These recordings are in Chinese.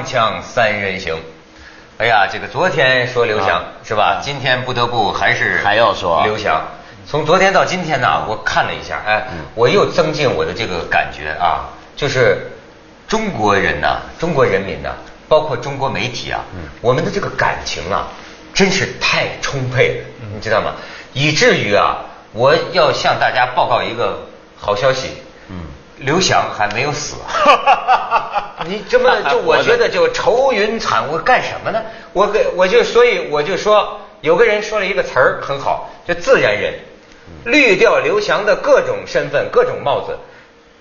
锵锵三人行。哎呀，这个昨天说刘翔、啊是吧？今天不得不还是还要说刘翔。从昨天到今天呢，我看了一下，哎，嗯我又增进我的这个感觉啊，就是中国人呐、中国人民呐、包括中国媒体啊，嗯我们的这个感情啊，真是太充沛了，嗯你知道吗？以至于啊，我要向大家报告一个好消息，嗯刘翔还没有死。你这么 就我觉得就愁云惨雾干什么呢？我给我就所以我就说，有个人说了一个词儿很好，就自然人，滤掉刘翔的各种身份、各种帽子。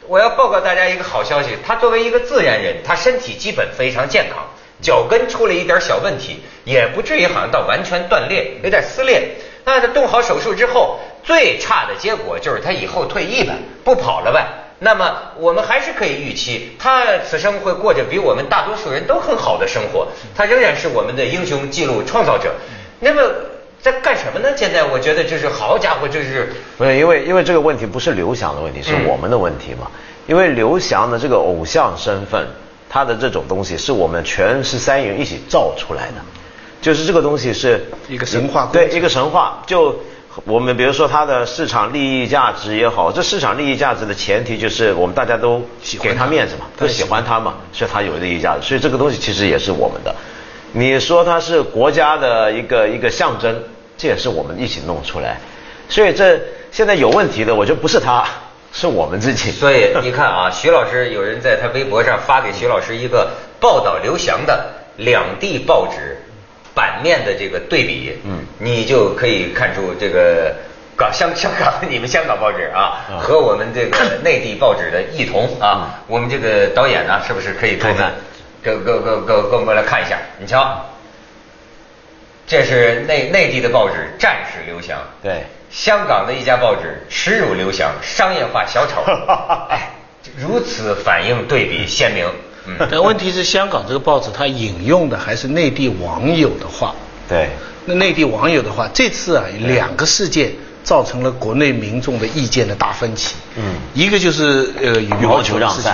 我要报告大家一个好消息，他作为一个自然人，他身体基本非常健康，脚跟出了一点小问题，也不至于好像到完全断裂，有点撕裂。那他动好手术之后，最差的结果就是他以后退役呗，不跑了呗。那么我们还是可以预期，他此生会过着比我们大多数人都很好的生活，他仍然是我们的英雄记录创造者。那么在干什么呢？现在我觉得就是好家伙，就是不是因为因为这个问题不是刘翔的问题，是嗯我们的问题嘛？因为刘翔的这个偶像身份，他的这种东西是我们全十三亿人一起造出来的，就是这个东西是一个神话对一个神话。就我们比如说它的市场利益价值也好，这市场利益价值的前提就是我们大家都给他面子嘛，都喜欢他嘛，所以他有利益价值，所以这个东西其实也是我们的。你说它是国家的一个一个象征，这也是我们一起弄出来，所以这现在有问题的，我觉得不是他，是我们自己。所以你看啊，徐老师有人在他微博上发给徐老师一个报道刘翔的两地报纸版面的这个对比，嗯。你就可以看出这个港香 香港你们香港报纸啊啊。和我们这个内地报纸的异同啊。我们这个导演呢，是不是可以看看给给给给给我们来看一下？你瞧，这是内内地的报纸战士刘翔，对。香港的一家报纸耻辱刘翔，商业化小丑，哎，如此反应对比鲜明。嗯，但问题是，香港这个报纸它引用的还是内地网友的话。对，那内地网友的话，这次啊两个事件造成了国内民众的意见的大分歧。嗯一个就是呃羽毛球的事情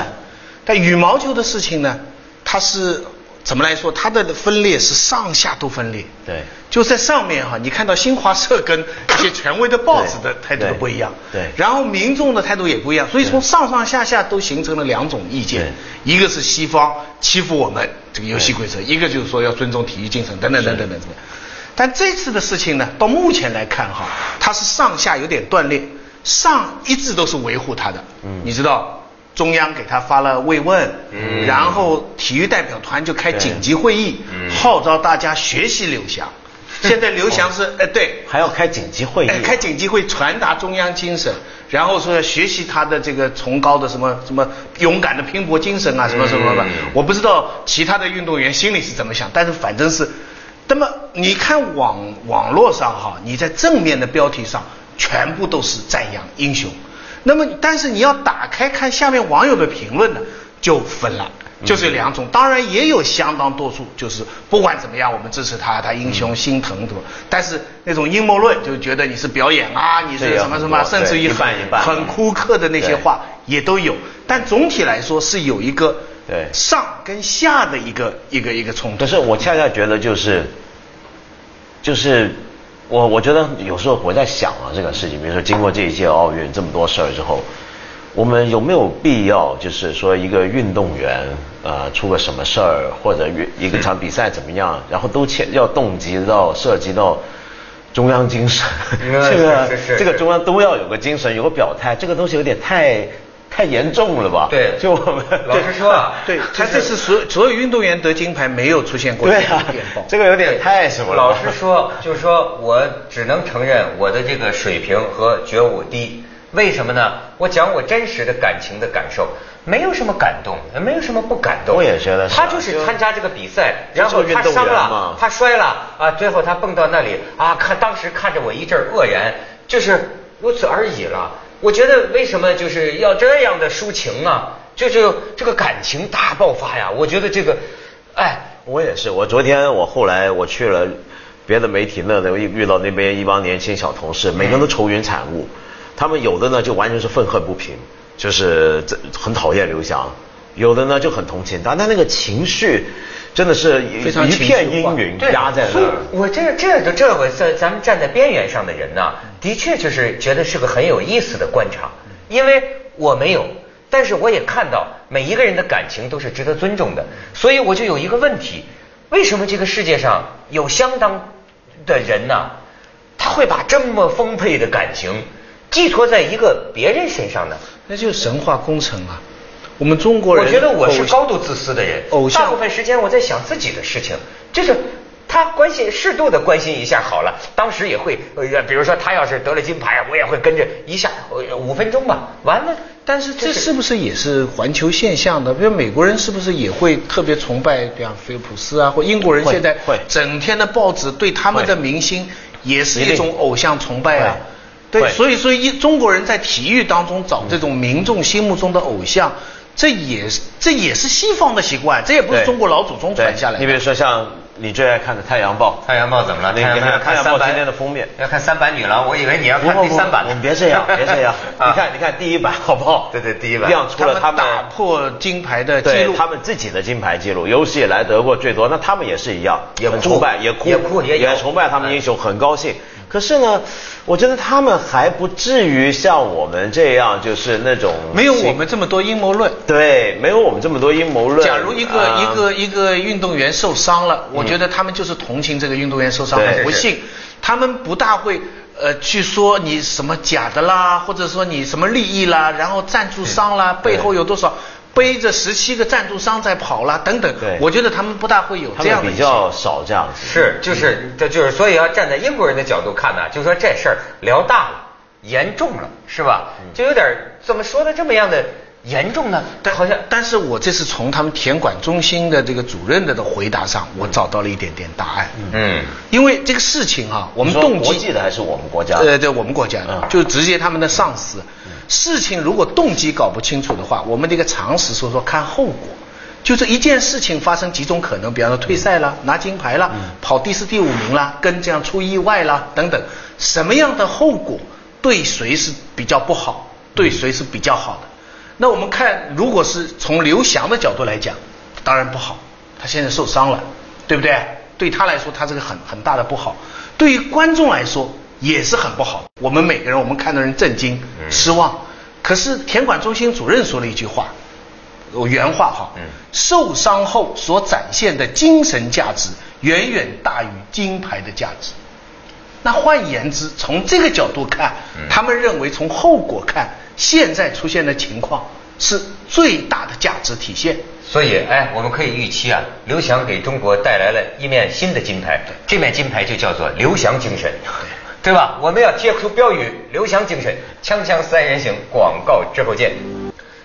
但羽毛球的事情呢，它是怎么来说？它的分裂是上下都分裂。对就在上面哈，你看到新华社跟一些权威的报纸的态度都不一样。对对然后民众的态度也不一样，所以从上上下下都形成了两种意见。一个是西方欺负我们这个游戏规则，一个就是说要尊重体育精神等等等等等等。但这次的事情呢，到目前来看哈，它是上下有点断裂，上一直都是维护它的，嗯你知道。中央给他发了慰问，嗯。然后体育代表团就开紧急会议，嗯。号召大家学习刘翔。现在刘翔是，哎，对，还要开紧急会议。哎，开紧急会传达中央精神，然后说要学习他的这个崇高的什么什么勇敢的拼搏精神啊，什么什么什么。嗯。我不知道其他的运动员心里是怎么想，但是反正是，那么你看网网络上哈，你在正面的标题上全部都是赞扬英雄，那么但是你要打开看下面网友的评论呢，就分了。就是两种，当然也有相当多数，就是不管怎么样，我们支持他，他英雄心疼，对吧？但是那种阴谋论，就觉得你是表演啊，你是什么什么，甚至于对一半一半很苛刻的那些话也都有。但总体来说是有一个对上跟下的一个一个一个冲突。可是我恰恰觉得就是，就是我我觉得有时候我在想啊这个事情，比如说经过这一届奥运这么多事儿之后，我们有没有必要就是说一个运动员呃出个什么事儿，或者一个场比赛怎么样，然后都牵要动及到涉及到。中央精神，嗯这个这个中央都要有个精神，有个表态，这个东西有点太太严重了吧？对就我们老实说啊，对，他就是这次所所有运动员得金牌没有出现过这对啊样的电报，，这个有点太什么了。老实说，就是说我只能承认我的这个水平和觉悟低。为什么呢？我讲我真实的感情的感受，没有什么感动，没有什么不感动。我也觉得是啊他就是参加这个比赛，然后他伤了，他摔了啊，最后他蹦到那里啊，看当时看着我一阵愕然，就是如此而已了。我觉得为什么就是要这样的抒情啊？就是这个感情大爆发呀！我觉得这个，哎，我也是，我昨天我后来我去了别的媒体那的，遇遇到那边一帮年轻小同事，每个人都愁云惨雾。他们有的呢就完全是愤恨不平，就是很讨厌刘翔，有的呢就很同情但他，那个情绪真的是非常一片情绪化阴云对压在那儿。我这这这这我在咱们站在边缘上的人呢，的确就是觉得是个很有意思的观察，因为我没有，但是我也看到每一个人的感情都是值得尊重的，所以我就有一个问题：为什么这个世界上有相当的人呢，他会把这么丰沛的感情寄托在一个别人身上呢？那就是神话工程啊。我们中国人，我觉得我是高度自私的人，偶像。大部分时间我在想自己的事情，就是他关心适度的关心一下好了，当时也会，呃，比如说他要是得了金牌，我也会跟着一下，呃五分钟吧，完了。但是这是。不是也是环球现象的？比如美国人是不是也会特别崇拜，比方菲利普斯啊，或英国人现在会。整天的报纸对他们的明星也是一种偶像崇拜啊。对，所以所以一中国人在体育当中找这种民众心目中的偶像，这也是这也是西方的习惯，这也不是中国老祖宗传下来的。你比如说像你最爱看的《太阳报》，太阳报怎么了？那个太阳报要看三版今天的封面要看三版女郎，我以为你要看不不不第三版。我们别这样，别这样。啊你看，你看第一版好不好？对对第一版亮出了他们打破金牌的记录，他们自己的金牌记录，有史以来得过最多。那他们也是一样，也崇拜，也哭，也哭也崇拜他们英雄，很高兴。可是呢，我觉得他们还不至于像我们这样，就是那种没有我们这么多阴谋论。对，没有我们这么多阴谋论。假如一个、啊一个一个运动员受伤了，我觉得他们就是同情这个运动员受伤对很不幸，他们不大会呃去说你什么假的啦，或者说你什么利益啦，然后赞助商啦，背后有多少背着十七个赞助商在跑啦等等对，我觉得他们不大会有这样的们比较少这样子。是，就是，这就是，所以要站在英国人的角度看呢，就说这事儿聊大了，严重了，是吧？就有点怎么说的这么样的严重呢？但好像但是我这是从他们田管中心的这个主任的的回答上，我找到了一点点答案。嗯，因为这个事情啊、我们动机国际的还是我们国家的？呃，对我们国家的，嗯就直接他们的上司。事情如果动机搞不清楚的话，我们这个常识说说看后果。就是一件事情发生几种可能，比方说退赛了、拿金牌了、跑第四、第五名了，跟这样出意外了等等，什么样的后果对谁是比较不好，对谁是比较好的？那我们看，如果是从刘翔的角度来讲，当然不好，他现在受伤了，对不对？对他来说，他这个很很大的不好。对于观众来说，也是很不好。我们每个人，我们看到人震惊、失望。可是田管中心主任说了一句话，我原话哈，嗯受伤后所展现的精神价值远远大于金牌的价值。那换言之，从这个角度看，嗯他们认为从后果看，现在出现的情况是最大的价值体现。所以，哎，我们可以预期啊，刘翔给中国带来了一面新的金牌，这面金牌就叫做刘翔精神，对吧？我们要贴出标语“刘强精神”，锵锵三人行，广告之后见。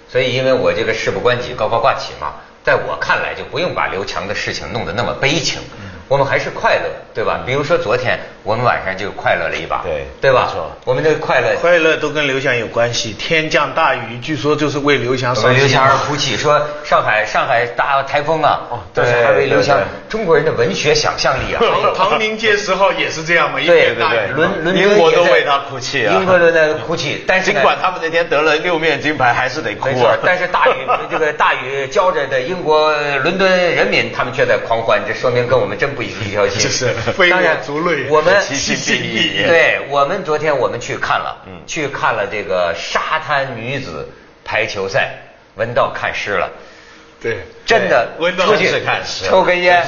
所以，因为我这个事不关己，高高挂起嘛，在我看来就不用把刘强的事情弄得那么悲情，我们还是快乐，对吧？比如说昨天我们晚上就快乐了一把，对对吧？我们的快乐快乐都跟刘翔有关系。天降大雨，据说就是为刘翔为刘翔而哭泣，说上海上海大台风啊，哦都是还为刘翔对对。中国人的文学想象力啊，唐宁街十号也是这样嘛，一对片大雨伦伦敦英国都为他哭泣啊英国都在哭泣，但是尽管他们那天得了六面金牌，还是得哭没错啊。，但是大雨 这个大雨浇着的英国伦敦人民，他们却在狂欢，这说明跟我们真不一条心。就是非我当然族类我们其心必异对我们昨天我们去看了，嗯。去看了这个沙滩女子排球赛，文道看湿了。对，真的，文道出去是看湿抽根烟。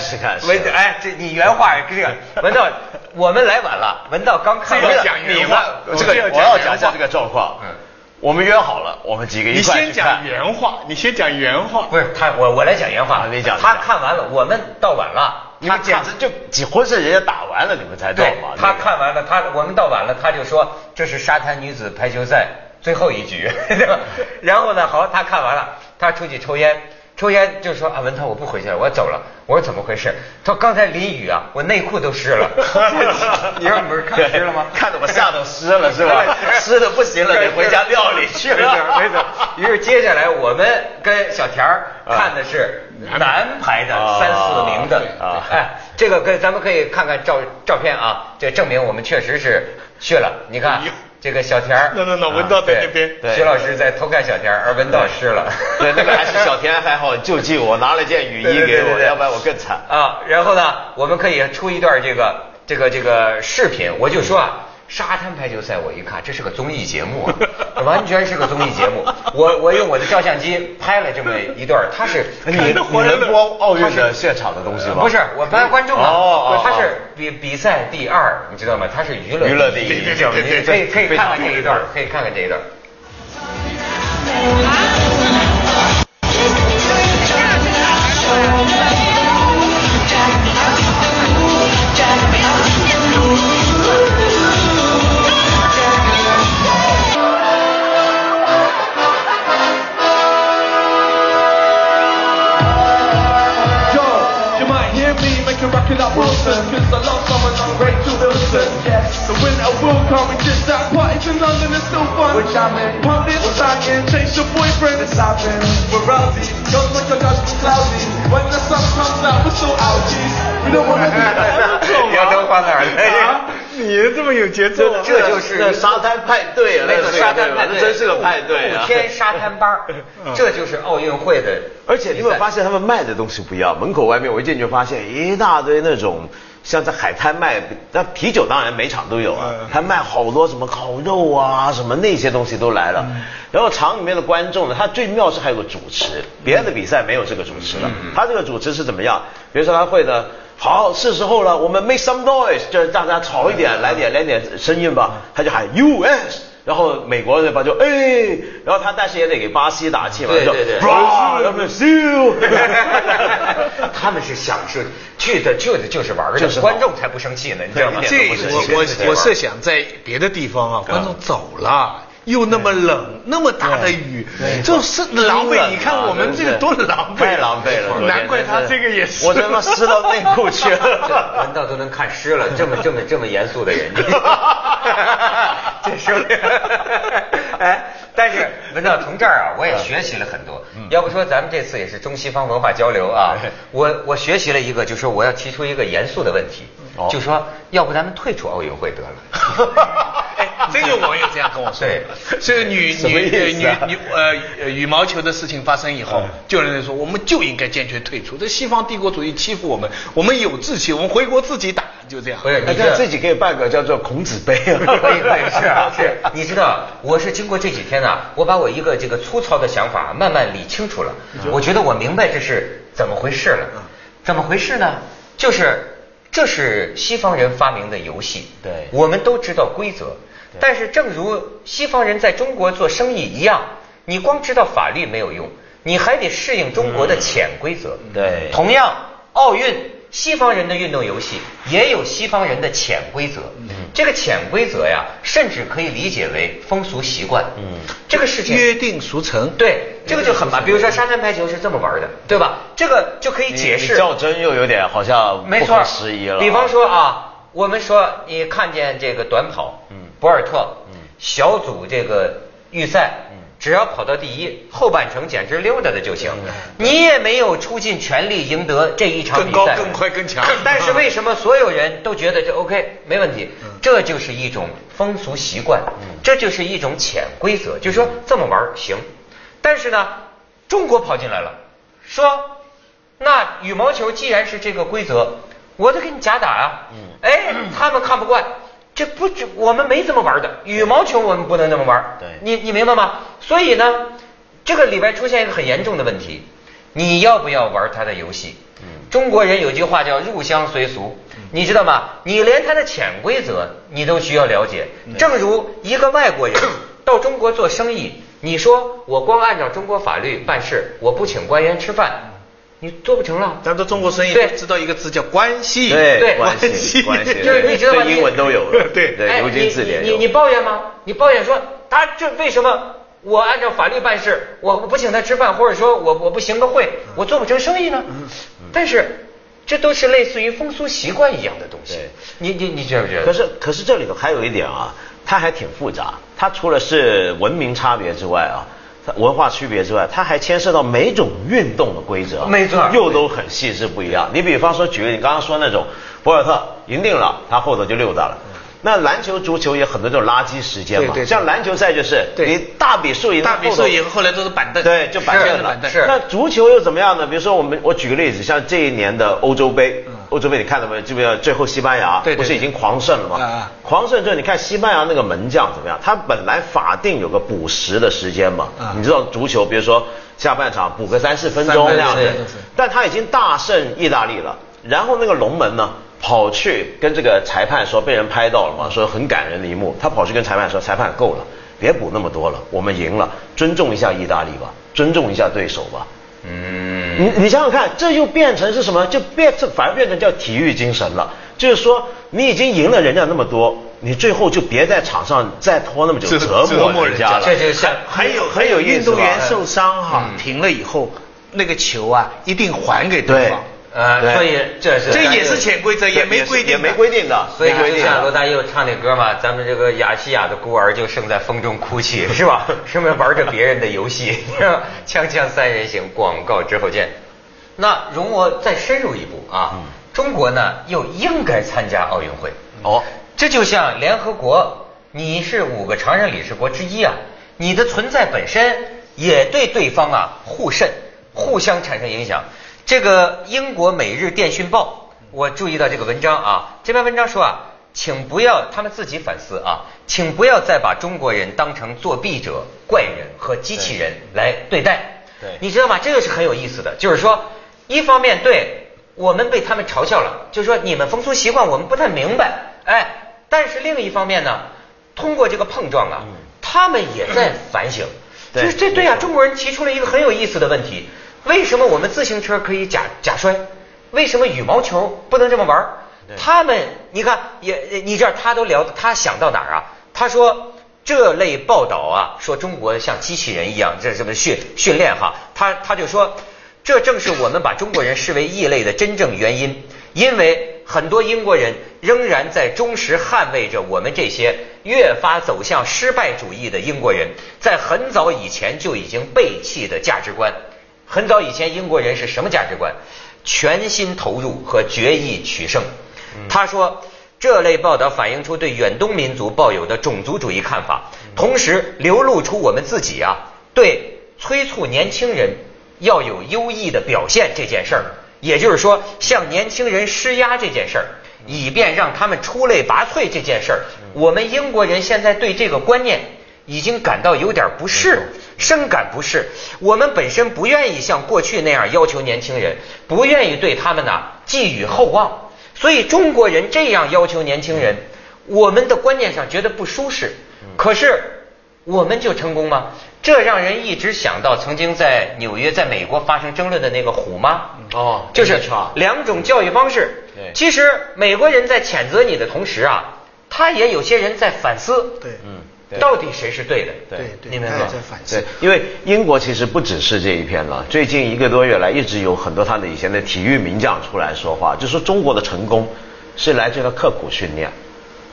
文哎，这你原话这个文 道，我们来晚了，文道刚看完这个讲原话你这个这个我要讲一下这个状况。嗯。我们约好了，我们几个你一块先讲去看。原话，你先讲原话。不是他，我我来讲原话。啊，你讲他看完了，我们到晚了，你们简直就几乎是人家打完了，你们才到对嘛。他看完了，他我们到晚了，他就说这是沙滩女子排球赛最后一局，对吧？然后呢，好，他看完了，他出去抽烟，抽烟就说啊，文涛我不回去了，我走了。我说怎么回事？他说刚才淋雨啊，我内裤都湿了。你说你不是看湿了吗？看得我吓得湿了是吧？湿的不行了，得回家料理去没错了。没错。于是接下来我们跟小田看的是男排的三四名的啊哎，这个跟咱们可以看看照照片啊，这证明我们确实是去了。你看这个小田儿，那那那文道在那边，徐老师在偷看小田儿，而文道湿了。对，那个还是小田还好救济我，拿了件雨衣给我，要不然我更惨。啊，然后呢，我们可以出一段这个这个这个视频，我就说啊。沙滩排球赛，我一看，这是个综艺节目，完全是个综艺节目。我我用我的照相机拍了这么一段，他是 你你能播奥运的现场的东西吗？不是，我拍观众啊，他是比比赛第二，你知道吗？他是娱乐娱乐第一，可以可以看看这一段，可以看看这一段。这么有节奏，这就是沙滩派对啊！那个沙滩派对真是个派对啊！天沙滩班 这就是奥运会的。而且你有没有发现他们卖的东西不一样？门口外面我一进去就发现一大堆那种像在海滩卖，那啤酒当然每场都有啊，还卖好多什么烤肉啊，什么那些东西都来了。然后场里面的观众呢，他最妙是还有个主持，别的比赛没有这个主持了。他这个主持是怎么样？比如说他会的。好，是时候了，我们 make some noise，就是大家吵一点，来点来点声音吧。他就喊 US，然后美国人吧就哎，然后他但是也得给巴西打气嘛，对对对，他们是享受去的去的就是玩的，观众才不生气呢，你知道吗？这我我我设想在别的地方啊，观众走了。又那么冷，那么大的雨，就是狼狈。你看我们这个多狼狈，太狼狈了。难怪他这个也是，我他妈湿到内裤去了，闻到都能看湿了。这么这么这么严肃的人，这是。哎，但是文道从这儿啊，我也学习了很多。要不说咱们这次也是中西方文化交流啊，我我学习了一个，就是我要提出一个严肃的问题，就说要不咱们退出奥运会得了。这个网友这样跟我说，对，这个女女女女呃羽毛球的事情发生以后，就有人说我们就应该坚决退出，这西方帝国主义欺负我们，我们有志气，我们回国自己打，就这样。不是，你自己可以办个叫做孔子杯啊。可以可以是啊是，你知道，我是经过这几天呢，我把我一个这个粗糙的想法慢慢理清楚了，我觉得我明白这是怎么回事了。怎么回事呢？就是这是西方人发明的游戏，对，我们都知道规则。但是，正如西方人在中国做生意一样，你光知道法律没有用，你还得适应中国的潜规则。对，同样，奥运西方人的运动游戏也有西方人的潜规则。嗯，这个潜规则呀，甚至可以理解为风俗习惯。嗯，这个事情约定俗成。对，这个就很麻比如说沙滩排球是这么玩的，对吧？这个就可以解释。较真又有点好像没错时宜了。比方说啊，我们说你看见这个短跑，嗯。博尔特，小组这个预赛，只要跑到第一，后半程简直溜达的就行。你也没有出尽全力赢得这一场比赛，更高、更快、更强。但是为什么所有人都觉得这 OK 没问题？这就是一种风俗习惯，这就是一种潜规则，就是说这么玩行。但是呢，中国跑进来了，说那羽毛球既然是这个规则，我得给你假打啊。哎，他们看不惯。这不，就我们没这么玩的。羽毛球我们不能这么玩。对，你你明白吗？所以呢，这个里边出现一个很严重的问题，你要不要玩他的游戏？嗯，中国人有句话叫入乡随俗，你知道吗？你连他的潜规则你都需要了解。正如一个外国人 到中国做生意，你说我光按照中国法律办事，我不请官员吃饭。你做不成了。咱做中国生意，知道一个字叫关系。对，关系，关系。就是你知道吗？英文都有了。对对，牛津字典你你抱怨吗？你抱怨说他这为什么我按照法律办事，我不请他吃饭，或者说我我不行个会，我做不成生意呢？但是这都是类似于风俗习惯一样的东西。你你你觉不觉得？可是可是这里头还有一点啊，它还挺复杂。它除了是文明差别之外啊。文化区别之外，它还牵涉到每种运动的规则，没错，又都很细致不一样。你比方说，举个你刚刚说那种博尔特赢定了，他后头就溜达了。那篮球、足球也很多这种垃圾时间嘛。对对对像篮球赛就是，对你大比数赢，大比数赢，后来都是板凳。对，就板凳了。是那足球又怎么样呢？比如说我们，我举个例子，像这一年的欧洲杯，嗯欧洲杯你看到没有？记不记得最后西班牙对不是已经狂胜了吗？啊啊狂胜之后，你看西班牙那个门将怎么样？他本来法定有个补时的时间嘛，啊你知道足球，比如说下半场补个三四分钟三分那样子但他已经大胜意大利了，然后那个龙门呢？跑去跟这个裁判说被人拍到了嘛，说很感人的一幕。他跑去跟裁判说：“裁判够了，别补那么多了，我们赢了，尊重一下意大利吧，尊重一下对手吧。”嗯，你你想想看，这又变成是什么？就变成反而变成叫体育精神了。就是说，你已经赢了人家那么多，你最后就别在场上再拖那么久折磨磨人家了。这就像还有很有运动员受伤哈，嗯停了以后，那个球啊一定还给对对方。呃，所以这是这也是潜规则，也没规定，也没规定的，所以没规定就像罗。大佑唱那歌嘛，咱们这个亚细亚的孤儿就生在风中哭泣，是吧？是不是玩着别人的游戏？锵锵三人行，广告之后见。那容我再深入一步啊，嗯中国呢又应该参加奥运会。哦，这就像联合国，你是五个常任理事国之一啊，你的存在本身也对对方啊互渗，互相产生影响。这个英国《每日电讯报》，我注意到这个文章啊，这篇文章说啊，请不要他们自己反思啊，请不要再把中国人当成作弊者、怪人和机器人来对待。对你知道吗？这个是很有意思的，就是说，一方面对我们被他们嘲笑了，就是说你们风俗习惯我们不太明白，哎，但是另一方面呢，通过这个碰撞啊，他们也在反省。对就是这对啊、中国人提出了一个很有意思的问题：为什么我们自行车可以假假摔？为什么羽毛球不能这么玩他们，你看，也你知道他都聊，他想到哪儿啊？他说这类报道啊，说中国像机器人一样，这什么训训练哈，他他就说，这正是我们把中国人视为异类的真正原因，因为很多英国人仍然在忠实捍卫着我们这些越发走向失败主义的英国人，在很早以前就已经背弃的价值观。很早以前，英国人是什么价值观？全心投入和决意取胜。他说，这类报道反映出对远东民族抱有的种族主义看法，同时流露出我们自己啊对催促年轻人要有优异的表现这件事儿，也就是说，向年轻人施压这件事儿，以便让他们出类拔萃这件事儿，我们英国人现在对这个观念。已经感到有点不适，深感不适。我们本身不愿意像过去那样要求年轻人，不愿意对他们呢寄予厚望。所以中国人这样要求年轻人，我们的观念上觉得不舒适。可是我们就成功吗？这让人一直想到曾经在纽约、在美国发生争论的那个虎妈。哦就是两种教育方式。对其实美国人在谴责你的同时啊，他也有些人在反思。对嗯对到底谁是对的？对对，你明白吗？在反思对。，因为英国其实不只是这一篇了，最近一个多月来，一直有很多他的以前的体育名将出来说话，就说中国的成功是来自于他刻苦训练，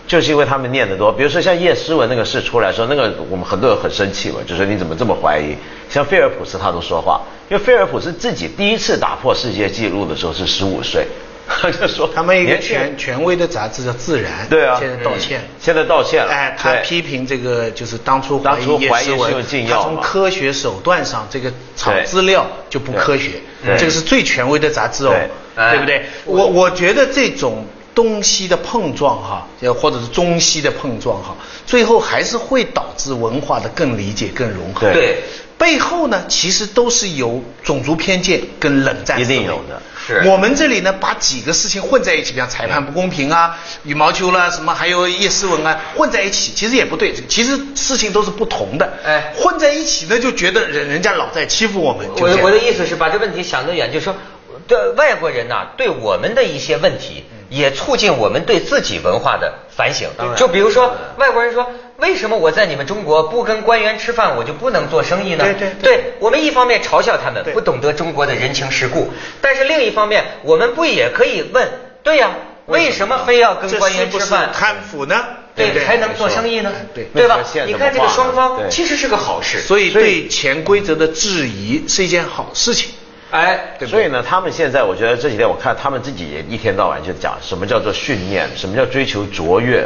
就是因为他们念得多。比如说像叶诗文那个事出来说，那个我们很多人很生气嘛，就说你怎么这么怀疑？像菲尔普斯他都说话，因为菲尔普斯自己第一次打破世界纪录的时候是十五岁，他就说他们一个权权威的杂志叫《自然》，对啊。现在道歉。现在道歉了，哎，他批评这个就是当初怀当初疑叶诗文怀疑是用禁他从科学手段上这个查资料就不科学，这个是最权威的杂志哦对，不对？我我觉得这种东西的碰撞哈，呃或者是中西的碰撞哈，最后还是会导致文化的更理解、更融合。对。对，背后呢，其实都是有种族偏见跟冷战一思维。定有的是我们这里呢，把几个事情混在一起，比方裁判不公平啊、羽毛球啦、什么还有叶诗文啊，混在一起，其实也不对。其实事情都是不同的。哎混在一起呢，就觉得人人家老在欺负我们。就这样我我的意思是把这问题想得远，就是说，对外国人呐、对我们的一些问题，也促进我们对自己文化的反省就比如说，外国人说，为什么我在你们中国不跟官员吃饭，我就不能做生意呢？对对对我们一方面嘲笑他们不懂得中国的人情世故，但是另一方面，我们不也可以问，对呀、为什么非要跟官员吃饭？贪腐呢？对？才能做生意呢？对对吧你看这个双方其实是个好事。所以对潜规则的质疑是一件好事情。哎，对对所以呢，他们现在我觉得这几天我看他们自己也一天到晚就讲什么叫做训练，什么叫追求卓越。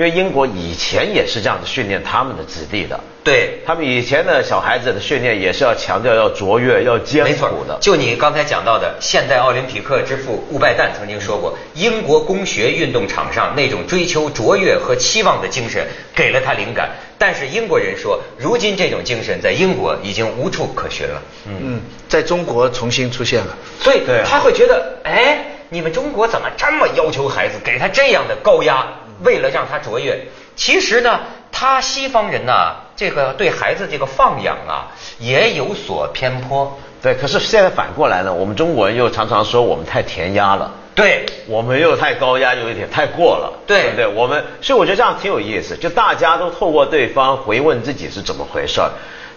因因为英国以前也是这样子训练他们的子弟的。对他们以前的小孩子的训练也是要强调要卓越、要艰苦的。就你刚才讲到的，现代奥林匹克之父顾拜旦曾经说过，英国工学运动场上那种追求卓越和期望的精神给了他灵感。但是英国人说，如今这种精神在英国已经无处可寻了。嗯，在中国重新出现了。所以他会觉得，哎，你们中国怎么这么要求孩子，给他这样的高压，为了让他卓越？其实呢，他西方人呢，这个对孩子这个放养啊，也有所偏颇。对，可是现在反过来呢，我们中国人又常常说我们太填鸭了。对，我们又太高压，有一点太过了，对不对？我们，所以我觉得这样挺有意思，就大家都透过对方回问自己是怎么回事儿。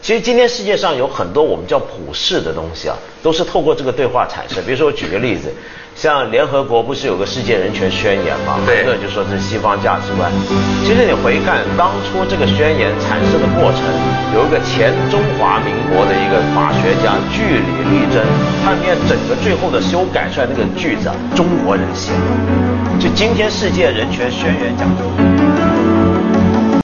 其实今天世界上有很多我们叫普世的东西啊，都是透过这个对话产生。比如说我举个例子，像联合国不是有个世界人权宣言吗？对，那就说这是西方价值观。其实你回看当初这个宣言产生的过程，有一个前中华民国的一个法学家据理力争，他里面整个最后的修改出来那个句子啊，中国人写的。就今天世界人权宣言讲究。